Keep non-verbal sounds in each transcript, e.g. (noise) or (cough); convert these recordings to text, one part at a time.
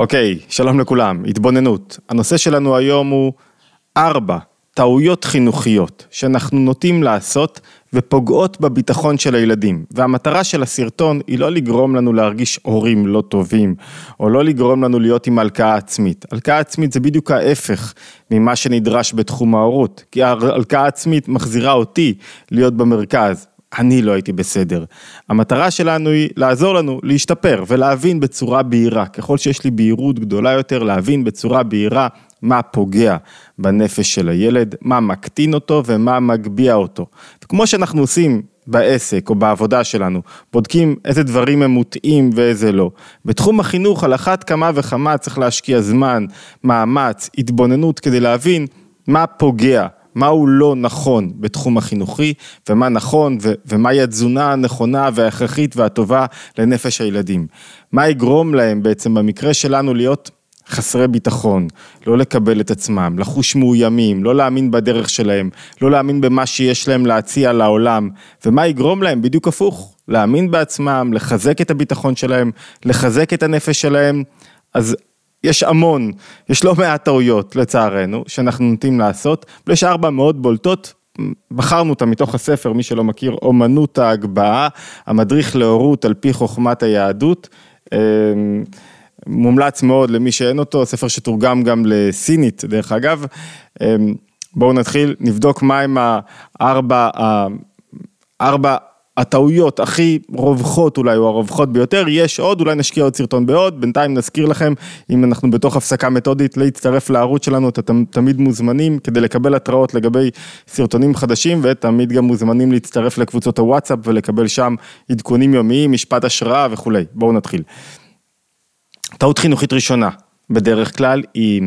אוקיי, שלום לכולם, התבוננות. הנושא שלנו היום הוא ארבע טעויות חינוכיות שאנחנו נוטים לעשות ופוגעות בביטחון של הילדים. והמטרה של הסרטון היא לא לגרום לנו להרגיש הורים לא טובים, או לא לגרום לנו להיות עם הלקאה עצמית. הלקאה עצמית זה בדיוק ההפך ממה שנדרש בתחום ההורות, כי ההלקאה עצמית מחזירה אותי להיות במרכז. אני לא הייתי בסדר. המטרה שלנו היא לעזור לנו להשתפר ולהבין בצורה בהירה. ככל שיש לי בהירות גדולה יותר, להבין בצורה בהירה מה פוגע בנפש של הילד, מה מקטין אותו ומה מגביה אותו. כמו שאנחנו עושים בעסק או בעבודה שלנו, בודקים איזה דברים הם מוטעים ואיזה לא. בתחום החינוך על אחת כמה וכמה צריך להשקיע זמן, מאמץ, התבוננות כדי להבין מה פוגע. מהו לא נכון בתחום החינוכי, ומה נכון, ו- ומהי התזונה הנכונה וההכרחית והטובה לנפש הילדים. מה יגרום להם בעצם במקרה שלנו להיות חסרי ביטחון, לא לקבל את עצמם, לחוש מאוימים, לא להאמין בדרך שלהם, לא להאמין במה שיש להם להציע לעולם, ומה יגרום להם בדיוק הפוך, להאמין בעצמם, לחזק את הביטחון שלהם, לחזק את הנפש שלהם, אז יש המון, יש לא מעט טעויות לצערנו, שאנחנו נוטים לעשות, ויש ארבע מאוד בולטות, בחרנו אותה מתוך הספר, מי שלא מכיר, אומנות ההגבהה, המדריך להורות על פי חוכמת היהדות. אמ, מומלץ מאוד למי שאין אותו, ספר שתורגם גם לסינית דרך אגב. אמ, בואו נתחיל, נבדוק מהם הארבע, הארבע הטעויות הכי רווחות אולי, או הרווחות ביותר, יש עוד, אולי נשקיע עוד סרטון בעוד, בינתיים נזכיר לכם, אם אנחנו בתוך הפסקה מתודית, להצטרף לערוץ שלנו, אתם תמיד מוזמנים כדי לקבל התראות לגבי סרטונים חדשים, ותמיד גם מוזמנים להצטרף לקבוצות הוואטסאפ ולקבל שם עדכונים יומיים, משפט השראה וכולי. בואו נתחיל. טעות חינוכית ראשונה, בדרך כלל, היא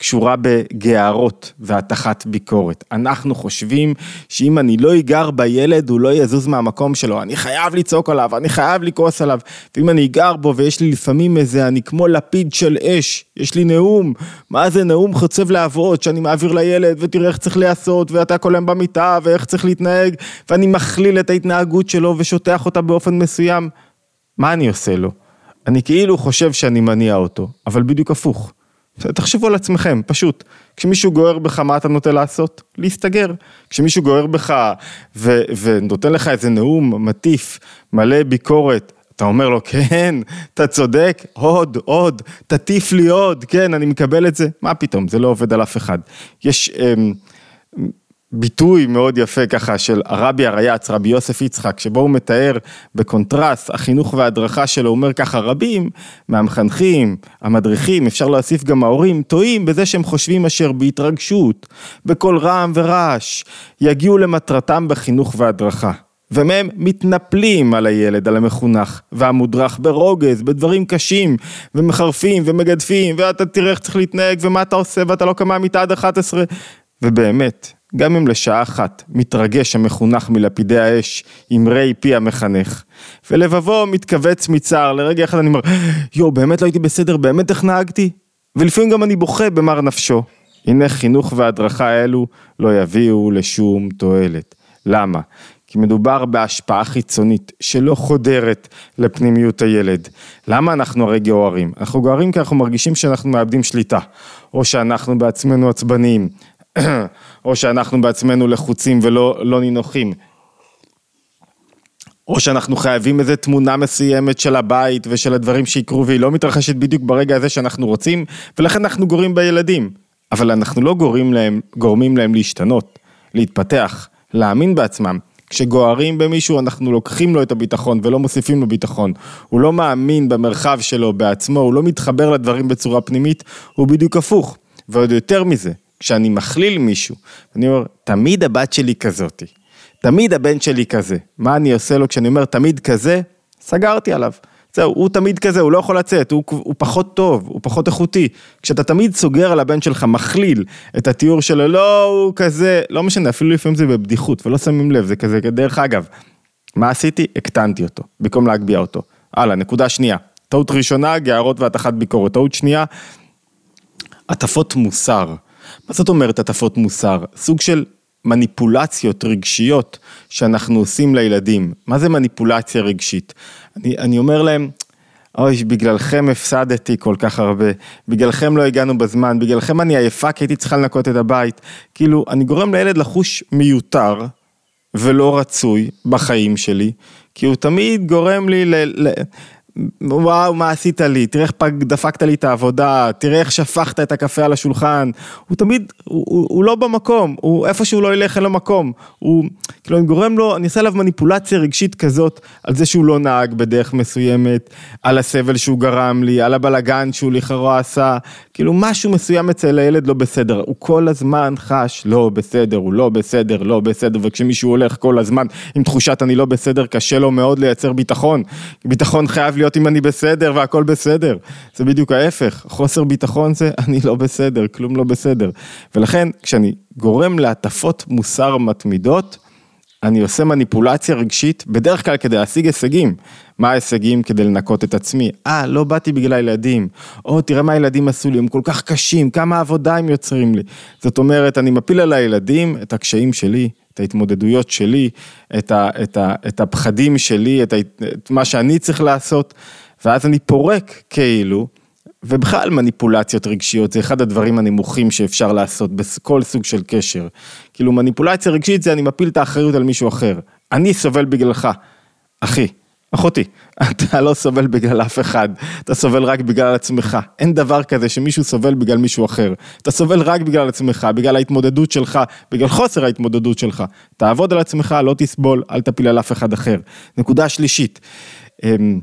קשורה בגערות והטחת ביקורת. אנחנו חושבים שאם אני לא אגר בילד, הוא לא יזוז מהמקום שלו, אני חייב לצעוק עליו, אני חייב לכעוס עליו, ואם אני אגר בו ויש לי לפעמים איזה, אני כמו לפיד של אש, יש לי נאום, מה זה נאום חוצב להבות שאני מעביר לילד, ותראה איך צריך להיעשות, ואתה היום במיטה, ואיך צריך להתנהג, ואני מכליל את ההתנהגות שלו ושוטח אותה באופן מסוים, מה אני עושה לו? אני כאילו חושב שאני מניע אותו, אבל בדיוק הפוך. תחשבו על עצמכם, פשוט. כשמישהו גוער בך, מה אתה נוטה לעשות? להסתגר. כשמישהו גוער בך ו- ונותן לך איזה נאום מטיף, מלא ביקורת, אתה אומר לו, כן, אתה צודק, עוד, עוד, תטיף לי עוד, כן, אני מקבל את זה. מה פתאום, זה לא עובד על אף אחד. יש... אמ, ביטוי מאוד יפה ככה של הרבי הריי"צ, רבי יוסף יצחק, שבו הוא מתאר בקונטרס החינוך וההדרכה שלו, הוא אומר ככה, רבים מהמחנכים, המדריכים, אפשר להוסיף גם ההורים, טועים בזה שהם חושבים אשר בהתרגשות, בקול רם ורעש, יגיעו למטרתם בחינוך והדרכה. ומהם מתנפלים על הילד, על המחונך, והמודרך ברוגז, בדברים קשים, ומחרפים ומגדפים, ואתה תראה איך צריך להתנהג, ומה אתה עושה, ואתה לא קמה מיטה עד 11, ובאמת, גם אם לשעה אחת מתרגש המחונך מלפידי האש עם רי פי המחנך, ולבבו מתכווץ מצער, לרגע אחד אני אומר, יואו, באמת לא הייתי בסדר, באמת איך נהגתי? ולפעמים גם אני בוכה במר נפשו. הנה חינוך והדרכה אלו לא יביאו לשום תועלת. למה? כי מדובר בהשפעה חיצונית שלא חודרת לפנימיות הילד. למה אנחנו הרי גאוהרים? אנחנו גאוהרים כי אנחנו מרגישים שאנחנו מאבדים שליטה, או שאנחנו בעצמנו עצבניים, (clears throat) או שאנחנו בעצמנו לחוצים ולא לא נינוחים. או שאנחנו חייבים איזה תמונה מסוימת של הבית ושל הדברים שיקרו והיא לא מתרחשת בדיוק ברגע הזה שאנחנו רוצים ולכן אנחנו גורים בילדים. אבל אנחנו לא גורמים להם, גורמים להם להשתנות, להתפתח, להאמין בעצמם. כשגוערים במישהו אנחנו לוקחים לו את הביטחון ולא מוסיפים לו ביטחון. הוא לא מאמין במרחב שלו בעצמו, הוא לא מתחבר לדברים בצורה פנימית, הוא בדיוק הפוך. ועוד יותר מזה, כשאני מכליל מישהו, אני אומר, תמיד הבת שלי כזאתי, תמיד הבן שלי כזה, מה אני עושה לו כשאני אומר תמיד כזה? סגרתי עליו. זהו, הוא תמיד כזה, הוא לא יכול לצאת, הוא, הוא פחות טוב, הוא פחות איכותי. כשאתה תמיד סוגר על הבן שלך, מכליל את התיאור שלו, לא, הוא כזה, לא משנה, אפילו לפעמים זה בבדיחות, ולא שמים לב, זה כזה, דרך אגב, מה עשיתי? הקטנתי אותו, במקום להגביה אותו. הלאה, נקודה שנייה. טעות ראשונה, גערות והטחת ביקורת. טעות שנייה, הטפות מוסר. מה זאת אומרת הטפות מוסר? סוג של מניפולציות רגשיות שאנחנו עושים לילדים. מה זה מניפולציה רגשית? אני, אני אומר להם, אוי, בגללכם הפסדתי כל כך הרבה, בגללכם לא הגענו בזמן, בגללכם אני עייפה כי הייתי צריכה לנקות את הבית. כאילו, אני גורם לילד לחוש מיותר ולא רצוי בחיים שלי, כי הוא תמיד גורם לי ל... ל... וואו, מה עשית לי? תראה איך דפקת לי את העבודה, תראה איך שפכת את הקפה על השולחן. הוא תמיד, הוא, הוא, הוא לא במקום, הוא איפה שהוא לא ילך אין לו מקום. הוא, כאילו, אני גורם לו, אני עושה עליו מניפולציה רגשית כזאת, על זה שהוא לא נהג בדרך מסוימת, על הסבל שהוא גרם לי, על הבלגן שהוא לכאורה עשה. כאילו, משהו מסוים אצל הילד לא בסדר. הוא כל הזמן חש לא בסדר, הוא לא בסדר, לא בסדר, וכשמישהו הולך כל הזמן עם תחושת אני לא בסדר, קשה לו מאוד לייצר ביטחון. ביטחון חייב להיות אם אני בסדר והכל בסדר. זה בדיוק ההפך, חוסר ביטחון זה אני לא בסדר, כלום לא בסדר. ולכן כשאני גורם להטפות מוסר מתמידות, אני עושה מניפולציה רגשית, בדרך כלל כדי להשיג הישגים. מה ההישגים כדי לנקות את עצמי? אה, לא באתי בגלל הילדים. או, תראה מה הילדים עשו לי, הם כל כך קשים, כמה עבודה הם יוצרים לי. זאת אומרת, אני מפיל על הילדים את הקשיים שלי, ההתמודדויות שלי, את, ה, את, ה, את הפחדים שלי, את, ה, את מה שאני צריך לעשות, ואז אני פורק כאילו, ובכלל מניפולציות רגשיות זה אחד הדברים הנמוכים שאפשר לעשות בכל סוג של קשר. כאילו מניפולציה רגשית זה אני מפיל את האחריות על מישהו אחר. אני סובל בגללך, אחי. אחותי, אתה לא סובל בגלל אף אחד, אתה סובל רק בגלל עצמך. אין דבר כזה שמישהו סובל בגלל מישהו אחר. אתה סובל רק בגלל עצמך, בגלל ההתמודדות שלך, בגלל חוסר ההתמודדות שלך. תעבוד על עצמך, לא תסבול, אל תפיל על אף אחד אחר. נקודה שלישית, אמ,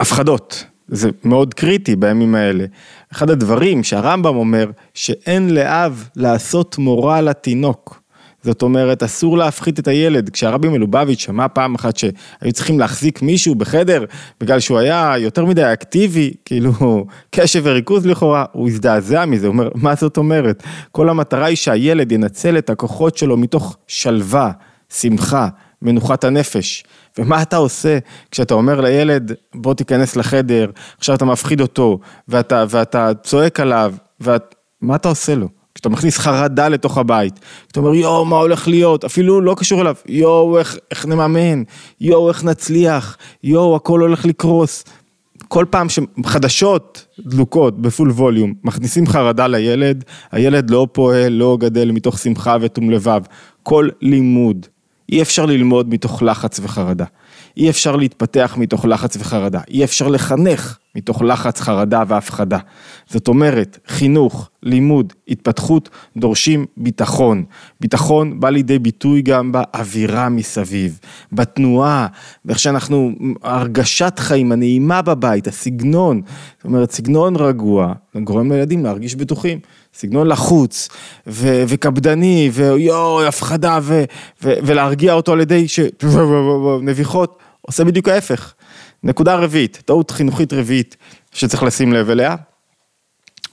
הפחדות, זה מאוד קריטי בימים האלה. אחד הדברים שהרמב"ם אומר, שאין לאב לעשות מורה לתינוק. זאת אומרת, אסור להפחית את הילד. כשהרבי מלובביץ' שמע פעם אחת שהיו צריכים להחזיק מישהו בחדר, בגלל שהוא היה יותר מדי אקטיבי, כאילו (laughs) קשב וריכוז לכאורה, הוא הזדעזע מזה, הוא אומר, מה זאת אומרת? כל המטרה היא שהילד ינצל את הכוחות שלו מתוך שלווה, שמחה, מנוחת הנפש. ומה אתה עושה כשאתה אומר לילד, בוא תיכנס לחדר, עכשיו אתה מפחיד אותו, ואתה, ואתה צועק עליו, ומה אתה עושה לו? כשאתה מכניס חרדה לתוך הבית, אתה אומר יואו מה הולך להיות, אפילו לא קשור אליו, יואו איך, איך נממן, יואו איך נצליח, יואו הכל הולך לקרוס. כל פעם שחדשות דלוקות בפול ווליום מכניסים חרדה לילד, הילד לא פועל, לא גדל מתוך שמחה ותום לבב. כל לימוד, אי אפשר ללמוד מתוך לחץ וחרדה. אי אפשר להתפתח מתוך לחץ וחרדה, אי אפשר לחנך מתוך לחץ, חרדה והפחדה. זאת אומרת, חינוך, לימוד, התפתחות, דורשים ביטחון. ביטחון בא לידי ביטוי גם באווירה מסביב, בתנועה, ואיך שאנחנו, הרגשת חיים, הנעימה בבית, הסגנון, זאת אומרת, סגנון רגוע, גורם לילדים להרגיש בטוחים. סגנון לחוץ ו- וקפדני ויואו הפחדה ו- ו- ולהרגיע אותו על ידי ש... נביחות, עושה בדיוק ההפך. נקודה רביעית, טעות חינוכית רביעית שצריך לשים לב אליה.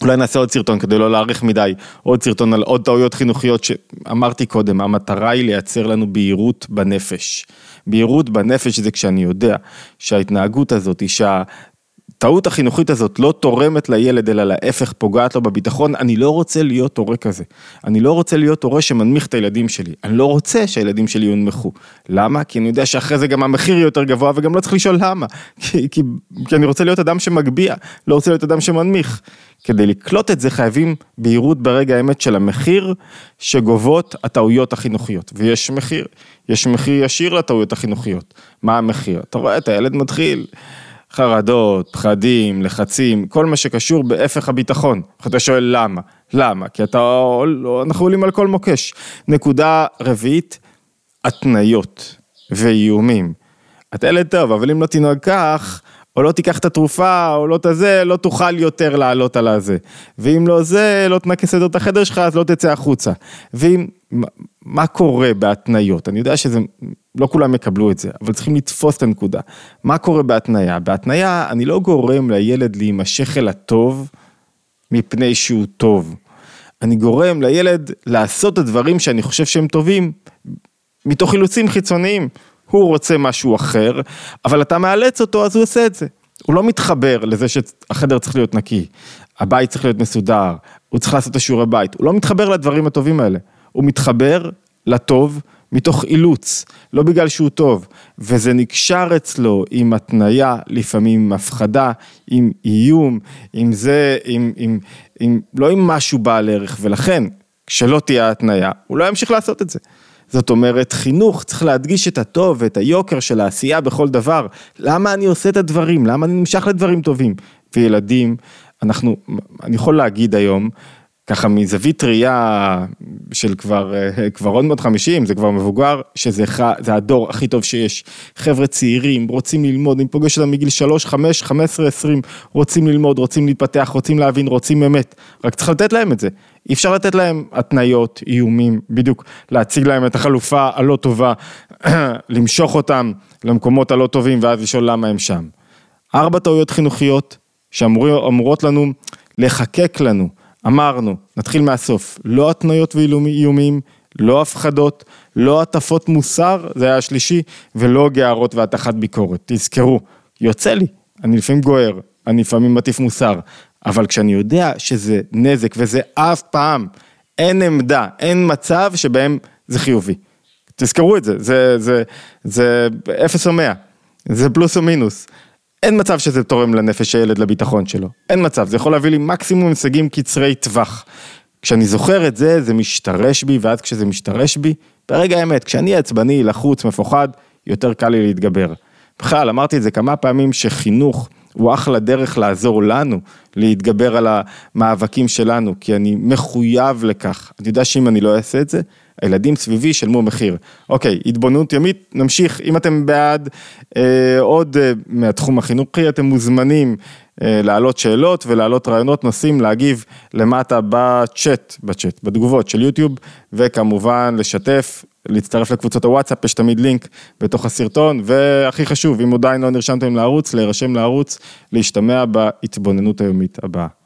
אולי נעשה עוד סרטון כדי לא להאריך מדי, עוד סרטון על עוד טעויות חינוכיות שאמרתי קודם, המטרה היא לייצר לנו בהירות בנפש. בהירות בנפש זה כשאני יודע שההתנהגות הזאת, שה... הטעות החינוכית הזאת לא תורמת לילד, אלא להפך פוגעת לו בביטחון, אני לא רוצה להיות הורה כזה. אני לא רוצה להיות הורה שמנמיך את הילדים שלי. אני לא רוצה שהילדים שלי יונמכו. למה? כי אני יודע שאחרי זה גם המחיר יהיה יותר גבוה, וגם לא צריך לשאול למה. כי, כי, כי אני רוצה להיות אדם שמגביה, לא רוצה להיות אדם שמנמיך. כדי לקלוט את זה חייבים בהירות ברגע האמת של המחיר שגובות הטעויות החינוכיות. ויש מחיר, יש מחיר ישיר לטעויות החינוכיות. מה המחיר? אתה רואה את הילד מתחיל. חרדות, פחדים, לחצים, כל מה שקשור בהפך הביטחון. אתה שואל למה? למה? כי אתה, אנחנו עולים על כל מוקש. נקודה רביעית, התניות ואיומים. אתה ילד טוב, אבל אם לא תנהג כך, או לא תיקח את התרופה, או לא את הזה, לא תוכל יותר לעלות על הזה. ואם לא זה, לא תנקה סדר את החדר שלך, אז לא תצא החוצה. ואם, מה קורה בהתניות? אני יודע שזה, לא כולם יקבלו את זה, אבל צריכים לתפוס את הנקודה. מה קורה בהתניה? בהתניה אני לא גורם לילד להימשך אל הטוב מפני שהוא טוב. אני גורם לילד לעשות את הדברים שאני חושב שהם טובים מתוך אילוצים חיצוניים. הוא רוצה משהו אחר, אבל אתה מאלץ אותו אז הוא עושה את זה. הוא לא מתחבר לזה שהחדר צריך להיות נקי, הבית צריך להיות מסודר, הוא צריך לעשות את השיעורי בית, הוא לא מתחבר לדברים הטובים האלה. הוא מתחבר לטוב מתוך אילוץ, לא בגלל שהוא טוב, וזה נקשר אצלו עם התניה, לפעמים עם הפחדה, עם איום, עם זה, עם, עם, עם, לא עם משהו בעל ערך, ולכן, כשלא תהיה התניה, הוא לא ימשיך לעשות את זה. זאת אומרת, חינוך צריך להדגיש את הטוב ואת היוקר של העשייה בכל דבר. למה אני עושה את הדברים? למה אני נמשך לדברים טובים? וילדים, אנחנו, אני יכול להגיד היום, ככה מזווית ראייה של כבר, אה, כבר עוד מעט חמישים, זה כבר מבוגר, שזה זה הדור הכי טוב שיש. חבר'ה צעירים, רוצים ללמוד, אני פוגש אותם מגיל שלוש, חמש, חמש עשרה, עשרים, רוצים ללמוד, רוצים להתפתח, רוצים להבין, רוצים אמת, רק צריך לתת להם את זה. אי אפשר לתת להם התניות, איומים, בדיוק, להציג להם את החלופה הלא טובה, (clears throat) למשוך אותם למקומות הלא טובים ואז לשאול למה הם שם. ארבע טעויות חינוכיות שאמורות לנו לחקק לנו. אמרנו, נתחיל מהסוף, לא התניות ואיומים, לא הפחדות, לא הטפות מוסר, זה היה השלישי, ולא גערות והטחת ביקורת. תזכרו, יוצא לי, אני לפעמים גוער, אני לפעמים מטיף מוסר, אבל כשאני יודע שזה נזק וזה אף פעם, אין עמדה, אין מצב שבהם זה חיובי. תזכרו את זה, זה, אפס או מאה, זה פלוס או מינוס. אין מצב שזה תורם לנפש הילד לביטחון שלו, אין מצב, זה יכול להביא לי מקסימום הישגים קצרי טווח. כשאני זוכר את זה, זה משתרש בי, ואז כשזה משתרש בי, ברגע האמת, כשאני עצבני, לחוץ, מפוחד, יותר קל לי להתגבר. בכלל, אמרתי את זה כמה פעמים, שחינוך הוא אחלה דרך לעזור לנו להתגבר על המאבקים שלנו, כי אני מחויב לכך. אני יודע שאם אני לא אעשה את זה, הילדים סביבי ישלמו מחיר. אוקיי, התבוננות ימית, נמשיך. אם אתם בעד אה, עוד אה, מהתחום החינוכי, אתם מוזמנים אה, להעלות שאלות ולהעלות רעיונות, נושאים, להגיב למטה בצ'אט, בצ'אט, בתגובות של יוטיוב, וכמובן לשתף, להצטרף לקבוצות הוואטסאפ, יש תמיד לינק בתוך הסרטון, והכי חשוב, אם עדיין לא נרשמתם לערוץ, להירשם לערוץ, להשתמע בהתבוננות היומית הבאה.